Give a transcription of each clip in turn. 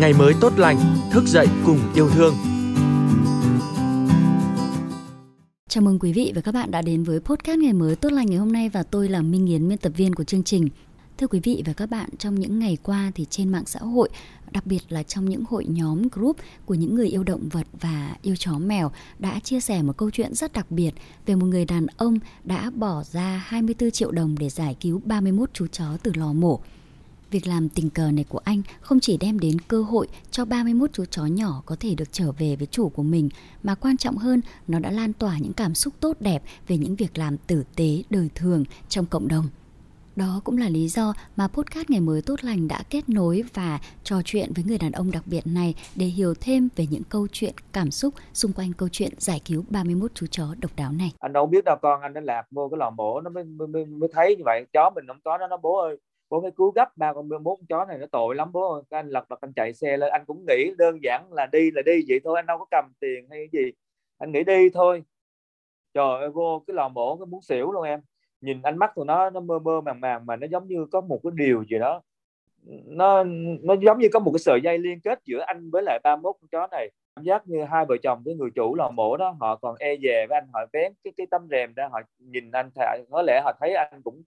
ngày mới tốt lành, thức dậy cùng yêu thương. Chào mừng quý vị và các bạn đã đến với podcast ngày mới tốt lành ngày hôm nay và tôi là Minh Yến, biên tập viên của chương trình. Thưa quý vị và các bạn, trong những ngày qua thì trên mạng xã hội, đặc biệt là trong những hội nhóm group của những người yêu động vật và yêu chó mèo đã chia sẻ một câu chuyện rất đặc biệt về một người đàn ông đã bỏ ra 24 triệu đồng để giải cứu 31 chú chó từ lò mổ. Việc làm tình cờ này của anh không chỉ đem đến cơ hội cho 31 chú chó nhỏ có thể được trở về với chủ của mình, mà quan trọng hơn, nó đã lan tỏa những cảm xúc tốt đẹp về những việc làm tử tế đời thường trong cộng đồng. Đó cũng là lý do mà podcast Ngày mới tốt lành đã kết nối và trò chuyện với người đàn ông đặc biệt này để hiểu thêm về những câu chuyện cảm xúc xung quanh câu chuyện giải cứu 31 chú chó độc đáo này. Anh đâu biết đâu con anh nó lạc vô cái lò mổ nó mới, mới, mới thấy như vậy. Chó mình không có nó nó bố ơi bố phải cứu gấp ba con bốn con chó này, nó tội lắm bố ơi. anh lật đật anh chạy xe lên. Anh cũng nghĩ đơn giản là đi là đi vậy thôi, anh đâu có cầm tiền hay gì. Anh nghĩ đi thôi. Trời ơi vô cái lò mổ cái muốn xỉu luôn em. Nhìn ánh mắt của nó nó mơ mơ màng màng mà nó giống như có một cái điều gì đó. Nó nó giống như có một cái sợi dây liên kết giữa anh với lại 31 con chó này. Cảm giác như hai vợ chồng với người chủ lò mổ đó, họ còn e dè với anh, họ vén cái cái tấm rèm ra, họ nhìn anh có lẽ họ thấy anh cũng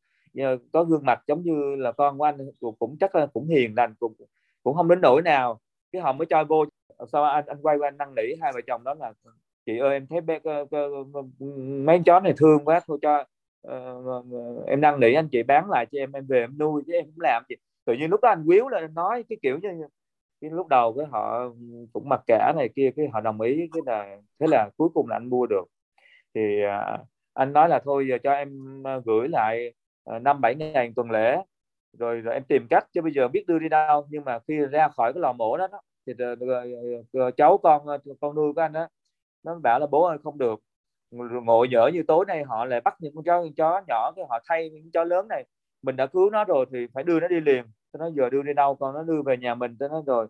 có gương mặt giống như là con của anh cũng, cũng chắc là cũng hiền lành cũng cũng không đến nỗi nào. Cái họ mới cho vô sau anh anh quay qua anh năn nỉ hai vợ chồng đó là chị ơi em thấy bé, ờ, ờ, ờ, mấy chó này thương quá thôi cho uh, em năn nỉ anh chị bán lại cho em em về em nuôi chứ em cũng làm gì. Tự nhiên lúc đó anh quýu lên nói cái kiểu như cái lúc đầu cái họ cũng mặc cả này kia cái họ đồng ý cái là thế là cuối cùng là anh mua được. Thì uh, anh nói là thôi giờ cho em gửi lại Ờ, năm bảy ngày tuần lễ. Rồi, rồi em tìm cách chứ bây giờ biết đưa đi đâu nhưng mà khi ra khỏi cái lò mổ đó, đó thì rồi, rồi, rồi, cháu con con nuôi của anh đó nó bảo là bố ơi không được. Ngộ nhỡ như tối nay họ lại bắt những con chó những chó nhỏ cái họ thay những chó lớn này. Mình đã cứu nó rồi thì phải đưa nó đi liền. Tôi nói giờ đưa đi đâu con nó đưa về nhà mình tôi nói rồi.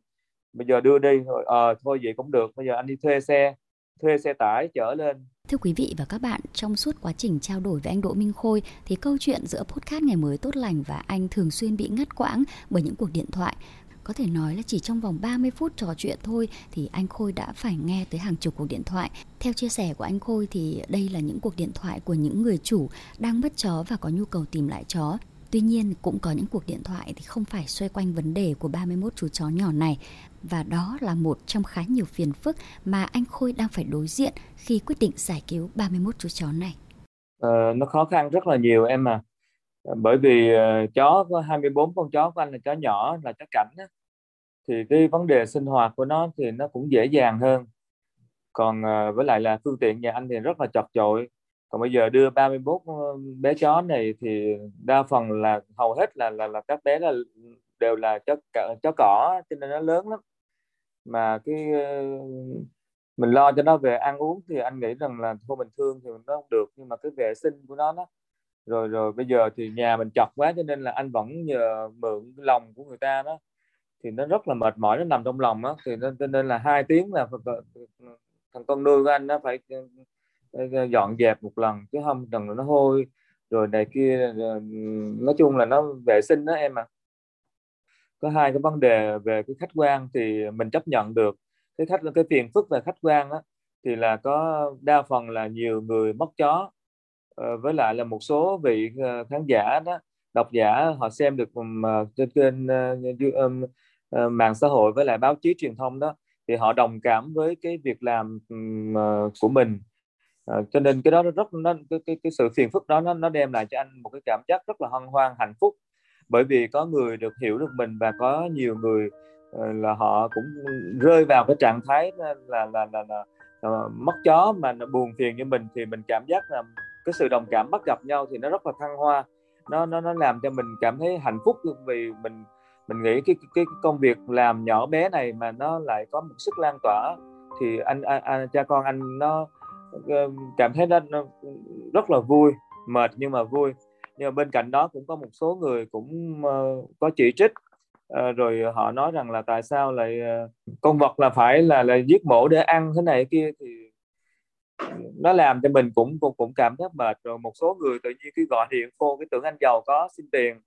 Bây giờ đưa đi rồi ờ à, thôi vậy cũng được bây giờ anh đi thuê xe thuê xe tải chở lên Thưa quý vị và các bạn, trong suốt quá trình trao đổi với anh Đỗ Minh Khôi thì câu chuyện giữa podcast ngày mới tốt lành và anh thường xuyên bị ngắt quãng bởi những cuộc điện thoại. Có thể nói là chỉ trong vòng 30 phút trò chuyện thôi thì anh Khôi đã phải nghe tới hàng chục cuộc điện thoại. Theo chia sẻ của anh Khôi thì đây là những cuộc điện thoại của những người chủ đang mất chó và có nhu cầu tìm lại chó. Tuy nhiên cũng có những cuộc điện thoại thì không phải xoay quanh vấn đề của 31 chú chó nhỏ này và đó là một trong khá nhiều phiền phức mà anh Khôi đang phải đối diện khi quyết định giải cứu 31 chú chó này. Ờ, nó khó khăn rất là nhiều em à. Bởi vì uh, chó có 24 con chó của anh là chó nhỏ là chó cảnh á. Thì cái vấn đề sinh hoạt của nó thì nó cũng dễ dàng hơn. Còn uh, với lại là phương tiện nhà anh thì rất là chật chội. Còn bây giờ đưa 31 ờ, bé chó này thì đa phần là hầu hết là là, là các bé là đều là chó chó cỏ cho nên nó lớn lắm. Mà cái ờ, mình lo cho nó về ăn uống thì anh nghĩ rằng là thôi mình thương thì nó không được nhưng mà cái vệ sinh của nó đó. Rồi rồi bây giờ thì nhà mình chật quá cho nên là anh vẫn nhờ mượn lòng của người ta đó. Thì nó rất là mệt mỏi nó nằm trong lòng đó thì nên cho nên là hai tiếng là thằng con nuôi của anh nó phải ừ, dọn dẹp một lần chứ không cần nó hôi. Rồi này kia nói chung là nó vệ sinh đó em à có hai cái vấn đề về cái khách quan thì mình chấp nhận được. Cái khách cái phiền phức về khách quan á, thì là có đa phần là nhiều người mất chó. Ờ, với lại là một số vị ờ, khán giả đó độc giả họ xem được trên ờ, trên kênh ờ, mạng xã hội với lại báo chí truyền thông đó thì họ đồng cảm với cái việc làm của mình. Ờ, cho nên cái đó rất nó cái, cái, cái sự phiền phức đó nó nó đem lại cho anh một cái cảm giác rất là hân hoan hạnh phúc. Bởi vì có người được hiểu được mình và có nhiều người ờ, là họ cũng rơi vào cái trạng thái là là là, là, là, là mất chó mà nó buồn phiền như mình thì mình cảm giác là cái sự đồng cảm bắt gặp nhau thì nó rất là thăng hoa. Nó nó nó làm cho mình cảm thấy hạnh phúc vì mình mình nghĩ cái cái, cái công việc làm nhỏ bé này mà nó lại có một sức lan tỏa. Thì anh, anh, anh cha con anh nó cảm thấy nó, rất là vui mệt nhưng mà vui. Nhưng mà bên cạnh đó cũng có một số người cũng uh, có chỉ trích. Uh, rồi họ nói rằng là tại sao lại uh, con vật là phải là là giết mổ để ăn thế này kia thì nó làm cho mình cũng cũng cũng cảm thấy mệt. Rồi một số người tự nhiên cứ gọi điện cô cái tưởng anh giàu có xin tiền.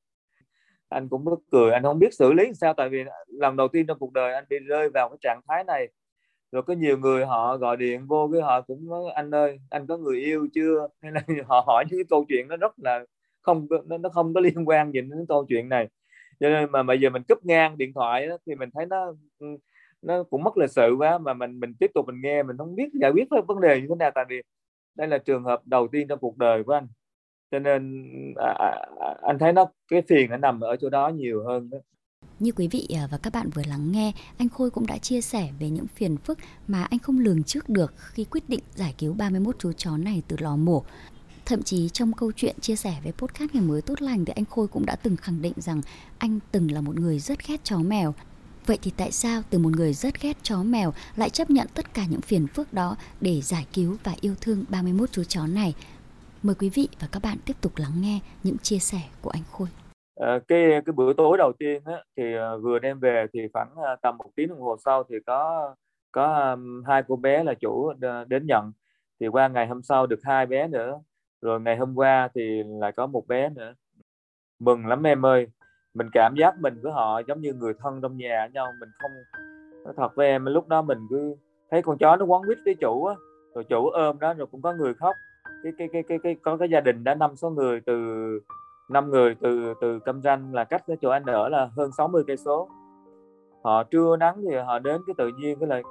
Anh cũng có cười anh không biết xử lý sao tại vì lần đầu tiên trong cuộc đời anh bị rơi vào cái trạng thái này rồi có nhiều người họ gọi điện vô cái họ cũng nói anh ơi anh có người yêu chưa? Hay là họ hỏi những cái câu chuyện nó rất là không nó, nó không có liên quan gì đến câu chuyện này. Cho nên mà bây giờ mình cúp ngang điện thoại đó, thì mình thấy nó ừ, nó cũng mất lịch sự quá mà mình mình tiếp tục mình nghe mình không biết giải quyết vấn đề như thế nào. Tại vì đây là trường hợp đầu tiên trong cuộc đời của anh. Cho nên ừ, à, à, à anh thấy nó cái phiền nó nằm ở chỗ đó nhiều hơn đó như quý vị à, và các bạn vừa lắng nghe, anh Khôi cũng đã chia sẻ về những phiền phức mà anh không lường trước được khi quyết định giải cứu 31 chú chó này từ lò mổ. Thậm chí trong câu chuyện chia sẻ với podcast ngày mới tốt lành thì anh Khôi cũng đã từng khẳng định rằng anh từng là một người rất ghét chó mèo. Vậy thì tại sao từ một người rất ghét chó mèo lại chấp nhận tất cả những phiền phức đó để giải cứu và yêu thương 31 chú chó này? Mời quý vị và các bạn tiếp tục lắng nghe những chia sẻ của anh Khôi. À, cái cái bữa tối đầu tiên á, thì ờ, vừa đem về thì khoảng ờ, tầm một tiếng đồng hồ sau thì có có um, hai cô bé là chủ đến nhận. Thì qua ngày hôm sau được hai bé nữa. Rồi ngày hôm qua thì lại có một bé nữa. Mừng lắm em ơi. Mình cảm giác mình với họ giống như người thân trong nhà nhau. Mình không thật với em lúc đó mình cứ thấy con chó nó quấn quýt với chủ á. Rồi chủ ôm đó rồi cũng có người khóc. Cái cái cái cái, cái có cái gia đình đã năm số người từ năm người từ từ Cam Ranh là cách cái chỗ anh ở là hơn 60 cây số. Họ trưa nắng thì họ đến cái tự nhiên cái là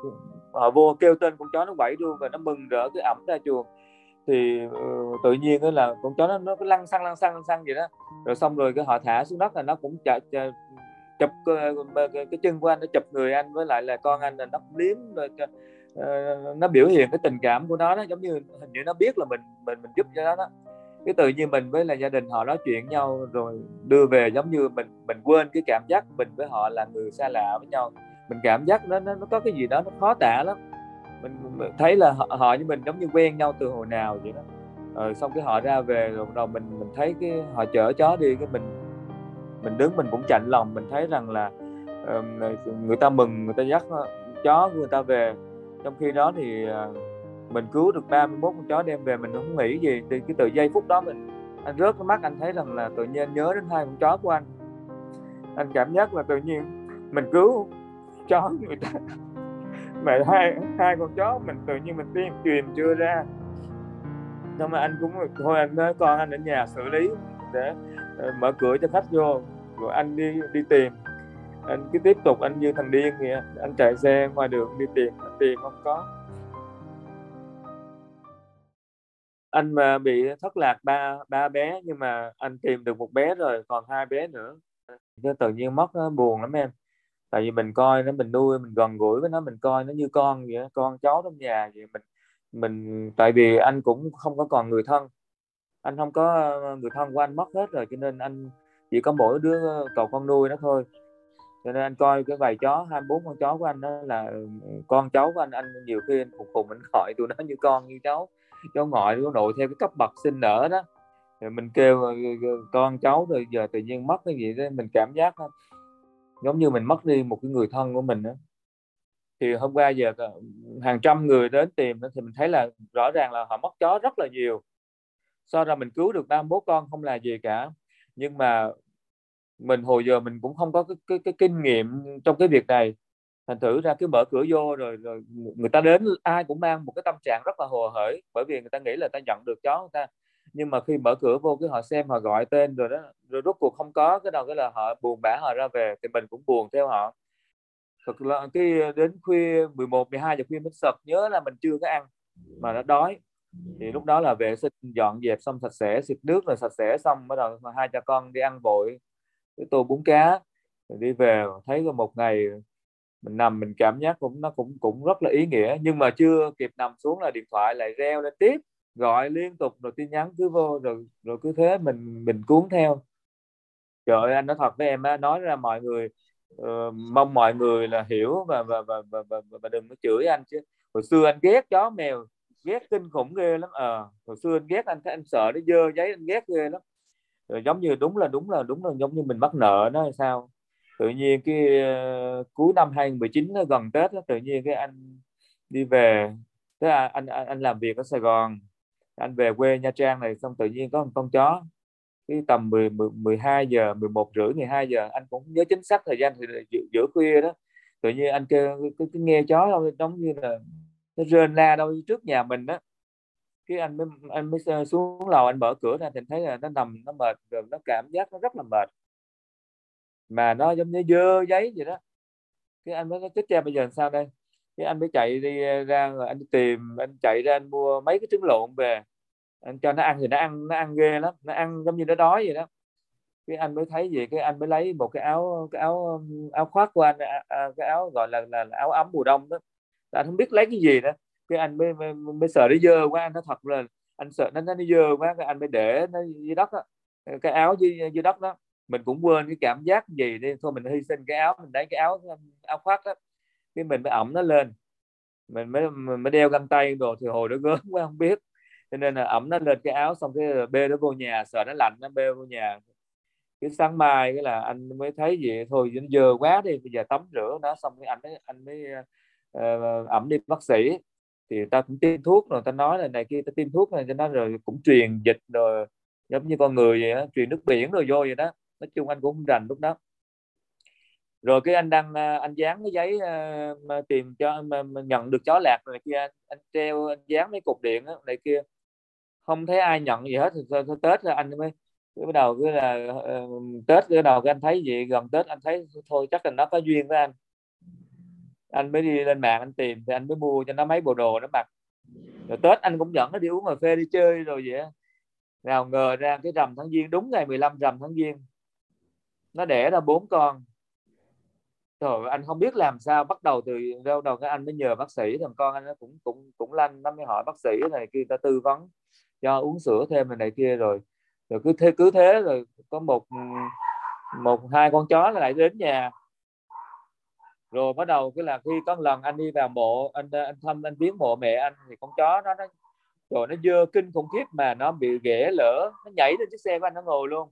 họ vô kêu tên con chó nó quẩy luôn và nó mừng rỡ cái ẩm ra chuồng. Thì uh, tự nhiên cái là con chó nó nó cứ lăn xăng lăn xăng lăn xăng vậy đó. Rồi xong rồi cái họ thả xuống đất là nó cũng chụp chụp cái, cái chân của anh nó chụp người anh với lại là con anh là nó liếm rồi uh, nó biểu hiện cái tình cảm của nó đó. Giống như hình như nó biết là mình mình mình giúp cho nó đó cái tự nhiên mình với là gia đình họ nói chuyện nhau rồi đưa về giống như mình mình quên cái cảm giác mình với họ là người xa lạ với nhau. Mình cảm giác nó nó, nó có cái gì đó nó khó tả lắm. Mình, mình thấy là họ, họ với mình giống như quen nhau từ hồi nào vậy đó. Rồi xong cái họ ra về rồi đầu mình mình thấy cái họ chở chó đi cái mình mình đứng mình cũng chạnh lòng mình thấy rằng là uh, người ta mừng người ta dắt ờ, chó của người ta về. Trong khi đó thì uh, mình cứu được 31 con chó đem về, mình không nghĩ gì. Thì cái từ giây phút đó mình, anh rớt cái mắt, anh thấy rằng là tự nhiên anh nhớ đến hai con chó của anh. Anh cảm giác là tự nhiên mình cứu chó người ta. Mà hai hai con chó mình tự nhiên mình tiêm truyền chưa ra. Xong mà anh cũng thôi anh nói con anh ở nhà xử lý để ờ, mở cửa cho khách vô. Rồi anh đi đi tìm. Anh cứ tiếp tục, anh như thằng điên vậy. Anh chạy xe ngoài đường đi tìm, anh tìm không có. Anh mà bị thất lạc ba ba bé, nhưng mà anh tìm được một bé rồi, còn hai bé nữa. Nó tự nhiên mất, nó buồn lắm em. Tại vì mình coi nó, mình nuôi, mình gần gũi với nó, mình coi nó như con vậy con cháu trong nhà vậy. Mình mình, tại vì anh cũng không có còn người thân. Anh không có ờ, người thân của anh mất hết rồi, cho nên anh chỉ có mỗi đứa ờ, cậu con nuôi nó thôi. Cho nên anh coi cái vài chó 24 con chó của anh đó là ừ, con cháu của anh anh nhiều khi anh khùng khùng anh gọi tụi nó như con như cháu cháu ngoại cháu nội theo cái cấp bậc sinh nở đó. Rồi mình kêu ờ, con cháu rồi giờ tự nhiên mất cái gì đó mình cảm giác đó, giống như mình mất đi một cái người thân của mình đó thì hôm qua giờ ờ, hàng trăm người đến tìm thì mình thấy là rõ ràng là họ mất chó rất là nhiều. So ra mình cứu được 31 con không là gì cả. Nhưng mà mình hồi giờ mình cũng không có cái, cái, cái kinh nghiệm trong cái việc này thành thử ra cứ mở cửa vô rồi rồi người ta đến, ai cũng mang một cái tâm trạng rất là hồ hởi, bởi vì người ta nghĩ là ta nhận được chó người ta. Nhưng mà khi mở cửa vô cái họ xem, họ gọi tên rồi đó, rồi rốt cuộc không có cái đầu cái là họ buồn bã họ ra về thì mình cũng buồn theo họ. Thực là cái ờ, đến khuya 11 12 giờ khuya mới sập nhớ là mình chưa có ăn mà nó đói. Thì lúc đó là vệ sinh dọn dẹp xong sạch sẽ, xịt nước rồi sạch sẽ xong, bắt đầu hai cha con đi ăn vội. Cái tô bún cá, rồi đi về, thấy một ngày mình nằm mình cảm giác cũng nó cũng cũng rất là ý nghĩa. Nhưng mà chưa kịp nằm xuống là điện thoại lại reo lên tiếp gọi liên tục rồi tin nhắn cứ vô rồi rồi cứ thế mình mình cuốn theo. Trời ơi anh nói thật với em á nói ra mọi người uh, mong mọi người là hiểu và và và và, và, và đừng có chửi anh chứ. Hồi xưa anh ghét chó mèo ghét kinh khủng ghê lắm. Ờ à, hồi xưa anh ghét anh thấy anh sợ nó dơ giấy anh ghét ghê lắm. Rồi giống như đúng là đúng là đúng là giống như mình mắc nợ nó hay sao? Tự nhiên cái uh, cuối năm 2019 nó gần Tết đó, tự nhiên cái anh đi về thế là anh, anh anh làm việc ở Sài Gòn anh về quê Nha Trang này xong tự nhiên có một con chó. Cái tầm 10, 10 12 giờ 11 rưỡi 12 giờ anh cũng nhớ chính xác thời gian thì giữa, giữa khuya đó. Tự nhiên anh kêu cứ, cứ nghe chó đâu giống như là nó rên la đâu trước nhà mình đó cái anh mới anh mới ờ, xuống lầu anh mở cửa ra thì thấy là nó nằm nó mệt rồi nó cảm giác nó rất là mệt mà nó giống như dơ giấy vậy đó. Cái anh mới nói chết cha bây giờ sao đây? Cái anh mới chạy đi ra rồi anh tìm anh chạy ra anh mua mấy cái trứng lộn về. Anh cho nó ăn thì nó ăn nó ăn ghê lắm nó ăn giống như nó đói vậy đó. Cái anh mới thấy gì? Cái anh mới lấy một cái áo cái áo áo khoác của anh à, à cái áo gọi là, là, là áo ấm mùa đông đó. Anh không biết lấy cái gì đó, cái anh mới mới, mới sợ nó dơ quá anh nó thật là anh sợ nó nó dơ quá cái anh mới để nó dưới đất đó. cái áo dưới dưới đất đó mình cũng quên cái cảm giác gì đi. Thôi mình hy sinh cái áo mình lấy cái áo um, áo khoác đó. Cái mình mới ẩm nó lên. Mình mới mình mới đeo găng tay đồ thì hồi đó gớm quá không biết. Cho nên là ẩm nó lên cái áo xong cái bê nó vô nhà sợ nó lạnh nó bê vô nhà. Cái sáng mai cái là anh mới thấy gì thôi nó dơ quá đi bây giờ tắm rửa nó xong cái anh mới anh mới ờ, uh, ẩm đi bác sĩ. Thì ta cũng tiêm thuốc rồi ta nói là này kia ta tiêm thuốc này cho nó rồi cũng truyền dịch rồi giống như con người vậy đó, truyền nước biển rồi vô vậy đó nói chung anh cũng không rành lúc đó. Rồi cái anh đang à, anh dán cái giấy uh, tìm cho mà, mà nhận được chó lạc rồi kia anh, anh treo anh dán mấy cục điện đó, này kia. Không thấy ai nhận gì hết thì thì tết rồi anh mới cái bắt đầu cứ là uh, tết cái đầu cái anh thấy gì gần tết anh thấy thôi chắc là nó có duyên với anh. Anh mới đi lên mạng anh tìm thì anh mới mua cho nó mấy bộ đồ nó mặc. Rồi tết anh cũng dẫn nó đi uống cà phê đi chơi rồi vậy nào ngờ ra cái rằm tháng giêng đúng ngày 15 rằm tháng giêng nó đẻ ra bốn con. Rồi anh không biết làm sao bắt đầu từ đâu đầu cái anh mới nhờ bác sĩ, thằng con anh nó cũng cũng cũng lanh nó mới hỏi bác sĩ này kia ta tư vấn cho uống sữa thêm này này kia rồi. Rồi cứ thế cứ thế rồi có một một, hai con chó lại đến nhà. Rồi bắt đầu cái là khi có lần anh đi vào mộ, anh anh thăm, anh viếng mộ mẹ anh thì con chó nó nó rồi nó dơ kinh khủng khiếp mà nó bị ghẻ lỡ nó nhảy lên chiếc xe của anh, nó ngồi luôn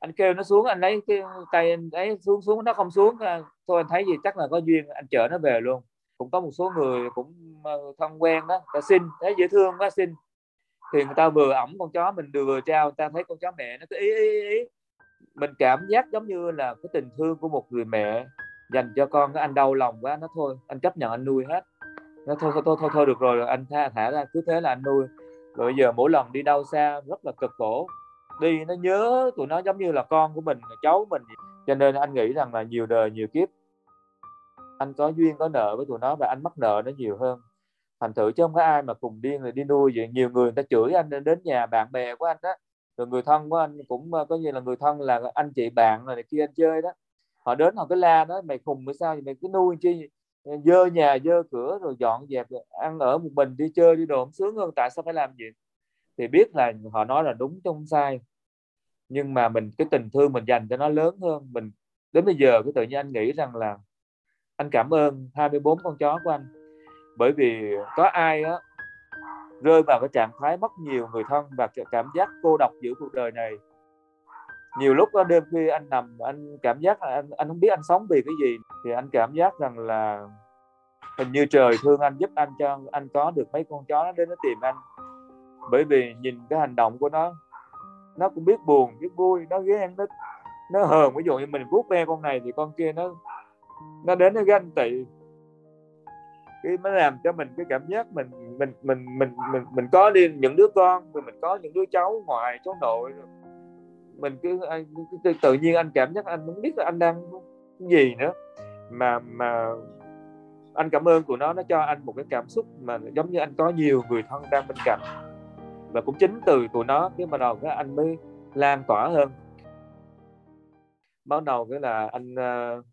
anh kêu nó xuống anh lấy cái tay anh ấy xuống xuống nó không xuống à, thôi anh thấy gì chắc là có duyên anh chở nó về luôn. Cũng có một số người cũng ờ, thân quen đó ta xin thấy dễ thương quá xin. Thì người ta vừa ẩm con chó mình vừa trao người ta thấy con chó mẹ nó cứ ý, ý, ý. mình cảm giác giống như là cái tình thương của một người mẹ dành cho con cái anh đau lòng quá nó thôi anh chấp nhận anh nuôi hết. Nó thôi thôi thôi thôi, thôi được rồi anh thả, thả ra cứ thế là anh nuôi. Rồi bây giờ mỗi lần đi đâu xa rất là cực khổ đi nó nhớ tụi nó giống như là con của mình, cháu mình cho nên anh nghĩ rằng là nhiều đời nhiều kiếp, anh có duyên có nợ với tụi nó và anh mắc nợ nó nhiều hơn. Thành thử chứ không có ai mà cùng điên rồi đi nuôi vậy. Nhiều người người ta chửi anh đến nhà bạn bè của anh đó. Rồi người thân của anh cũng ờ, có như là người thân là anh chị bạn rồi này kia anh chơi đó. Họ đến họ cứ la đó mày khùng mới sao mày cứ nuôi chi? Dơ nhà, dơ cửa rồi dọn dẹp rồi ăn ở một mình đi chơi đi đồ sướng hơn, tại sao phải làm gì thì biết là họ nói là đúng chứ không sai. Nhưng mà mình, cái tình thương mình dành cho nó lớn hơn. Mình, đến bây giờ cái tự nhiên anh nghĩ rằng là anh cảm ơn 24 con chó của anh. Bởi vì có ai á, rơi vào cái trạng thái mất nhiều người thân và cảm giác cô độc giữa cuộc đời này. Nhiều lúc đó đêm khuya anh nằm, anh cảm giác là anh anh không biết anh sống vì cái gì. Thì anh cảm giác rằng là hình như trời thương anh, giúp anh cho anh có được mấy con chó nó đến nó tìm anh bởi vì nhìn cái hành động của nó nó cũng biết buồn biết vui nó ghen nó nó hờn. Ví dụ như mình vuốt ve con này thì con kia nó nó đến nó ganh tị. Cái mới làm cho mình cái cảm giác mình mình mình mình mình mình có đi những đứa con rồi mình có những đứa cháu ngoài cháu nội. Mình cứ tự, tự nhiên anh cảm giác anh không biết là anh đang gì nữa. Mà mà anh cảm ơn của nó nó cho anh một cái cảm xúc mà giống như anh có nhiều người thân đang bên cạnh và cũng chính từ tụi nó cái bắt đầu cái anh mới lan tỏa hơn. Bắt đầu cái là anh uh,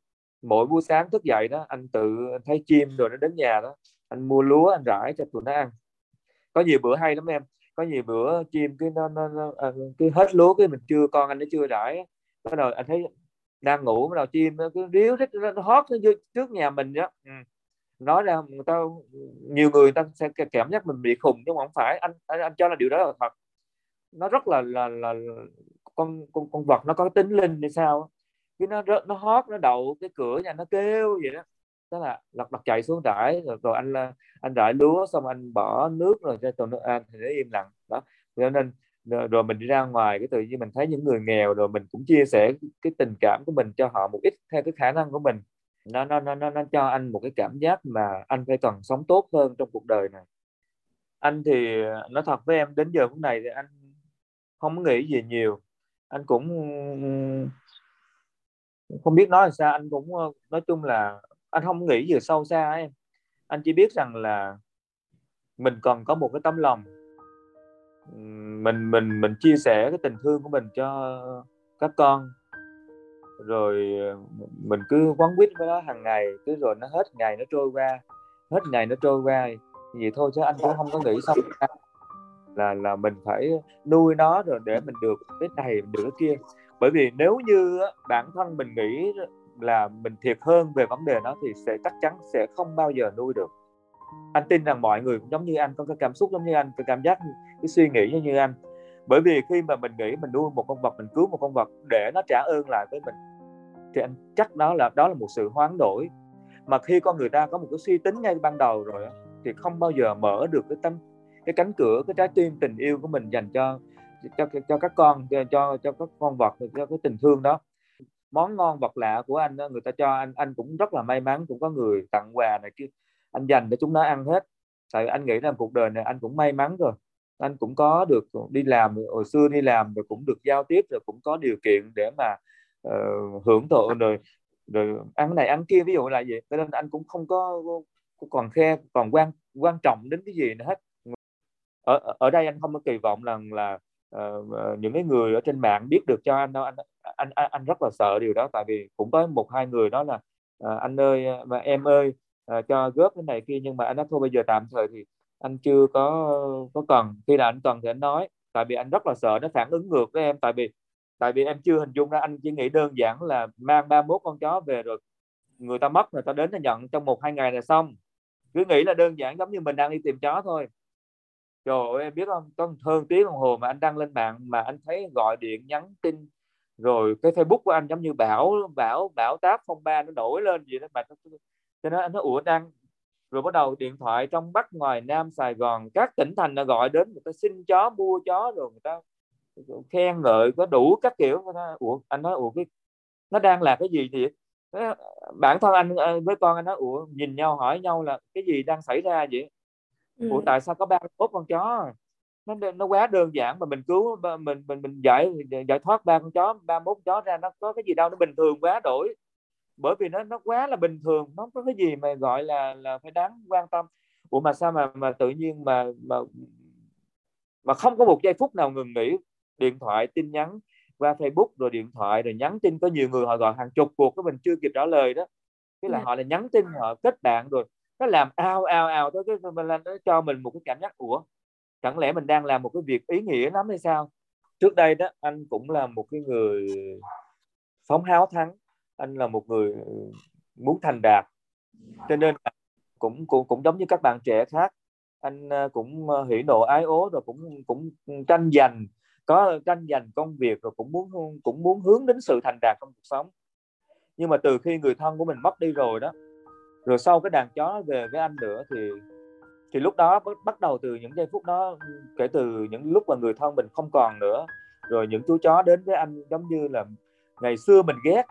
mỗi buổi sáng thức dậy đó anh tự anh thấy chim rồi nó đến nhà đó anh mua lúa anh rải cho tụi nó ăn. Có nhiều bữa hay lắm em. Có nhiều bữa chim cái nó, nó, nó à, cái hết lúa cái mình chưa con anh nó chưa rải bắt đầu anh thấy đang ngủ bắt đầu chim nó cứ ríu rít nó, nó hót nó trước nhà mình đó. Ừ nói ra người ta nhiều người ta sẽ cảm giác mình bị khùng nhưng mà không phải. Anh anh, anh cho là điều đó là thật. Nó rất là là là, con con con vật nó có tính linh hay sao cái nó nó hót nó đậu cái cửa nhà nó kêu vậy đó. Tức là lật lật chạy xuống rải rồi, rồi anh anh rải lúa xong anh bỏ nước rồi cho tụi nó ăn thì nó im lặng. Đó. Cho nên rồi mình đi ra ngoài cái tự nhiên mình thấy những người nghèo rồi mình cũng chia sẻ cái tình cảm của mình cho họ một ít theo cái khả năng của mình nó nó nó nó, nó cho anh một cái cảm giác mà anh phải cần sống tốt hơn trong cuộc đời này. Anh thì nói thật với em đến giờ phút này thì anh không nghĩ gì nhiều. Anh cũng không biết nói là sao. Anh cũng nói chung là anh không nghĩ gì sâu xa em. Anh chỉ biết rằng là mình cần có một cái tấm lòng. Mình mình mình chia sẻ cái tình thương của mình cho các con rồi ờ, mình cứ quấn quýt với nó hàng ngày, cứ rồi nó hết ngày nó trôi qua, hết ngày nó trôi qua. Vậy thôi chứ anh cũng không có nghĩ xong là là mình phải nuôi nó rồi để mình được cái này được cái kia. Bởi vì nếu như bản thân mình nghĩ là mình thiệt hơn về vấn đề nó thì sẽ chắc chắn sẽ không bao giờ nuôi được. Anh tin rằng mọi người cũng giống như anh, có cái cảm xúc giống như anh, cái cảm giác, cái suy nghĩ giống như anh bởi vì khi mà mình nghĩ mình nuôi một con vật mình cứu một con vật để nó trả ơn lại với mình thì anh chắc đó là đó là một sự hoán đổi. Mà khi con người ta có một cái suy tính ngay ban đầu rồi thì không bao giờ mở được cái tâm cái cánh cửa cái trái tim tình yêu của mình dành cho cho cho các con cho cho, cho các con vật cho cái tình thương đó. Món ngon vật lạ của anh người ta cho anh anh cũng rất là may mắn cũng có người tặng quà này kia anh dành để chúng nó ăn hết. Tại anh nghĩ là cuộc đời này anh cũng may mắn rồi anh cũng có được đi làm hồi xưa đi làm rồi cũng được giao tiếp rồi cũng có điều kiện để mà uh, hưởng thụ rồi rồi ăn này ăn kia ví dụ là gì cho nên anh cũng không có còn khe còn quan quan trọng đến cái gì nữa hết. Ở ở đây anh không có kỳ vọng rằng là uh, những cái người ở trên mạng biết được cho anh đâu. Anh anh anh, anh rất là sợ điều đó tại vì cũng có một hai người đó là uh, anh ơi mà em ơi uh, cho góp cái này kia nhưng mà anh nói thôi bây giờ tạm thời thì anh chưa có có cần. Khi nào anh cần thì anh nói. Tại vì anh rất là sợ nó phản ứng ngược với em. Tại vì tại vì em chưa hình dung ra. Anh chỉ nghĩ đơn giản là mang 31 con chó về rồi người ta mất, người ta đến là nhận. Trong một, hai ngày là xong. Cứ nghĩ là đơn giản giống như mình đang đi tìm chó thôi. Trời ơi, em biết không? Có hơn tiếng đồng hồ mà anh đăng lên mạng mà anh thấy gọi điện, nhắn tin. Rồi cái Facebook của anh giống như bão bão bão táp phong ba nó nổi lên gì đó. Mà cho nên anh nói, ủa, đang rồi bắt đầu điện thoại trong bắc ngoài nam sài gòn các tỉnh thành là gọi đến người ta xin chó mua chó rồi người ta khen ngợi có đủ các kiểu. Ủa anh nói ủa cái nó đang là cái gì thì bản thân anh ờ, với con anh nói ủa nhìn nhau hỏi nhau là cái gì đang xảy ra vậy? Ừ. ủa tại sao có ba bốn con chó? Nó nó quá đơn giản mà mình cứu mình mình mình giải giải thoát ba con chó ba mốt chó ra nó có cái gì đâu nó bình thường quá đổi bởi vì nó nó quá là bình thường nó có cái gì mà gọi là là phải đáng quan tâm. Ủa mà sao mà mà tự nhiên mà mà mà không có một giây phút nào ngừng nghỉ? Điện thoại tin nhắn qua Facebook rồi điện thoại rồi nhắn tin. Có nhiều người họ gọi hàng chục cuộc của mình chưa kịp trả lời đó. Cái là yeah. Dạ. họ là nhắn tin họ kết bạn rồi. Nó làm ao ao ao thôi cái mình là nó cho mình một cái cảm giác ủa chẳng lẽ mình đang làm một cái việc ý nghĩa lắm hay sao? Trước đây đó anh cũng là một cái người phóng háo thắng anh là một người ừ, muốn thành đạt. Cho nên cũng cũng cũng giống như các bạn trẻ khác, anh ờ, cũng ờ, hỉ nộ, ái ố rồi cũng cũng tranh giành, có tranh giành công việc rồi cũng muốn cũng muốn hướng đến sự thành đạt trong cuộc sống. Nhưng mà từ khi người thân của mình mất đi rồi đó, rồi sau cái đàn chó về với anh nữa thì thì lúc đó bắt đầu từ những giây phút đó, kể từ những lúc mà người thân mình không còn nữa, rồi những chú chó đến với anh giống như là ngày xưa mình ghét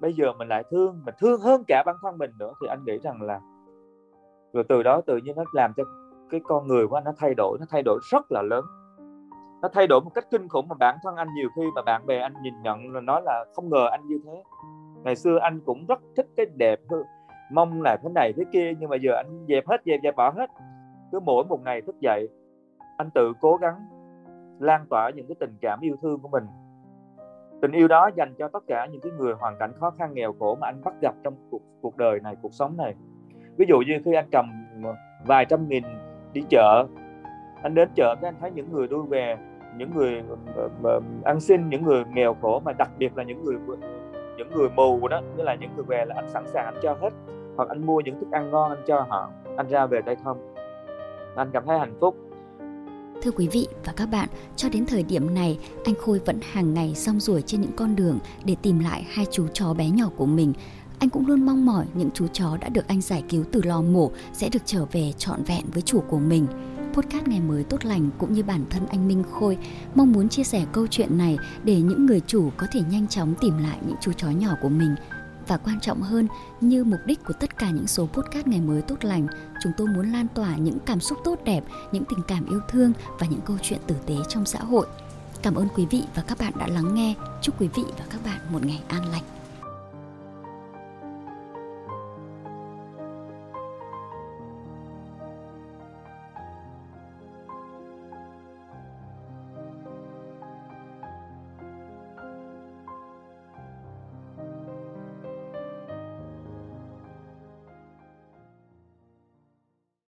bây giờ mình lại thương, mình thương hơn cả bản thân mình nữa, thì anh nghĩ rằng là rồi từ đó tự nhiên nó làm cho cái con người của anh nó thay đổi, nó thay đổi rất là lớn. Nó thay đổi một cách kinh khủng mà bản thân anh nhiều khi mà bạn bè anh nhìn nhận là nói là không ngờ anh như thế. Ngày xưa anh cũng rất thích cái đẹp mong là thế này thế kia, nhưng mà giờ anh dẹp hết, dẹp dẹp bỏ hết. Cứ mỗi một ngày thức dậy, anh tự cố gắng lan tỏa những cái tình cảm yêu thương của mình tình yêu đó dành cho tất cả những cái người hoàn cảnh khó khăn, nghèo khổ mà anh bắt gặp trong cuộc cuộc đời này, cuộc sống này. Ví dụ như khi anh cầm vài trăm nghìn đi chợ, anh đến chợ cái anh thấy những người đuôi về những người ờ, ờ, ờ, ăn xin, những người nghèo khổ mà đặc biệt là những người những người mù đó như là những người về là anh sẵn sàng anh cho hết. Hoặc anh mua những thức ăn ngon anh cho họ, anh ra về tay không anh cảm thấy hạnh phúc. Thưa quý vị và các bạn, cho đến thời điểm này, anh Khôi vẫn hàng ngày rong ruổi trên những con đường để tìm lại hai chú chó bé nhỏ của mình. Anh cũng luôn mong mỏi những chú chó đã được anh giải cứu từ lò mổ sẽ được trở về trọn vẹn với chủ của mình podcast ngày mới tốt lành cũng như bản thân anh Minh Khôi mong muốn chia sẻ câu chuyện này để những người chủ có thể nhanh chóng tìm lại những chú chó nhỏ của mình và quan trọng hơn, như mục đích của tất cả những số podcast ngày mới tốt lành, chúng tôi muốn lan tỏa những cảm xúc tốt đẹp, những tình cảm yêu thương và những câu chuyện tử tế trong xã hội. Cảm ơn quý vị và các bạn đã lắng nghe. Chúc quý vị và các bạn một ngày an lành.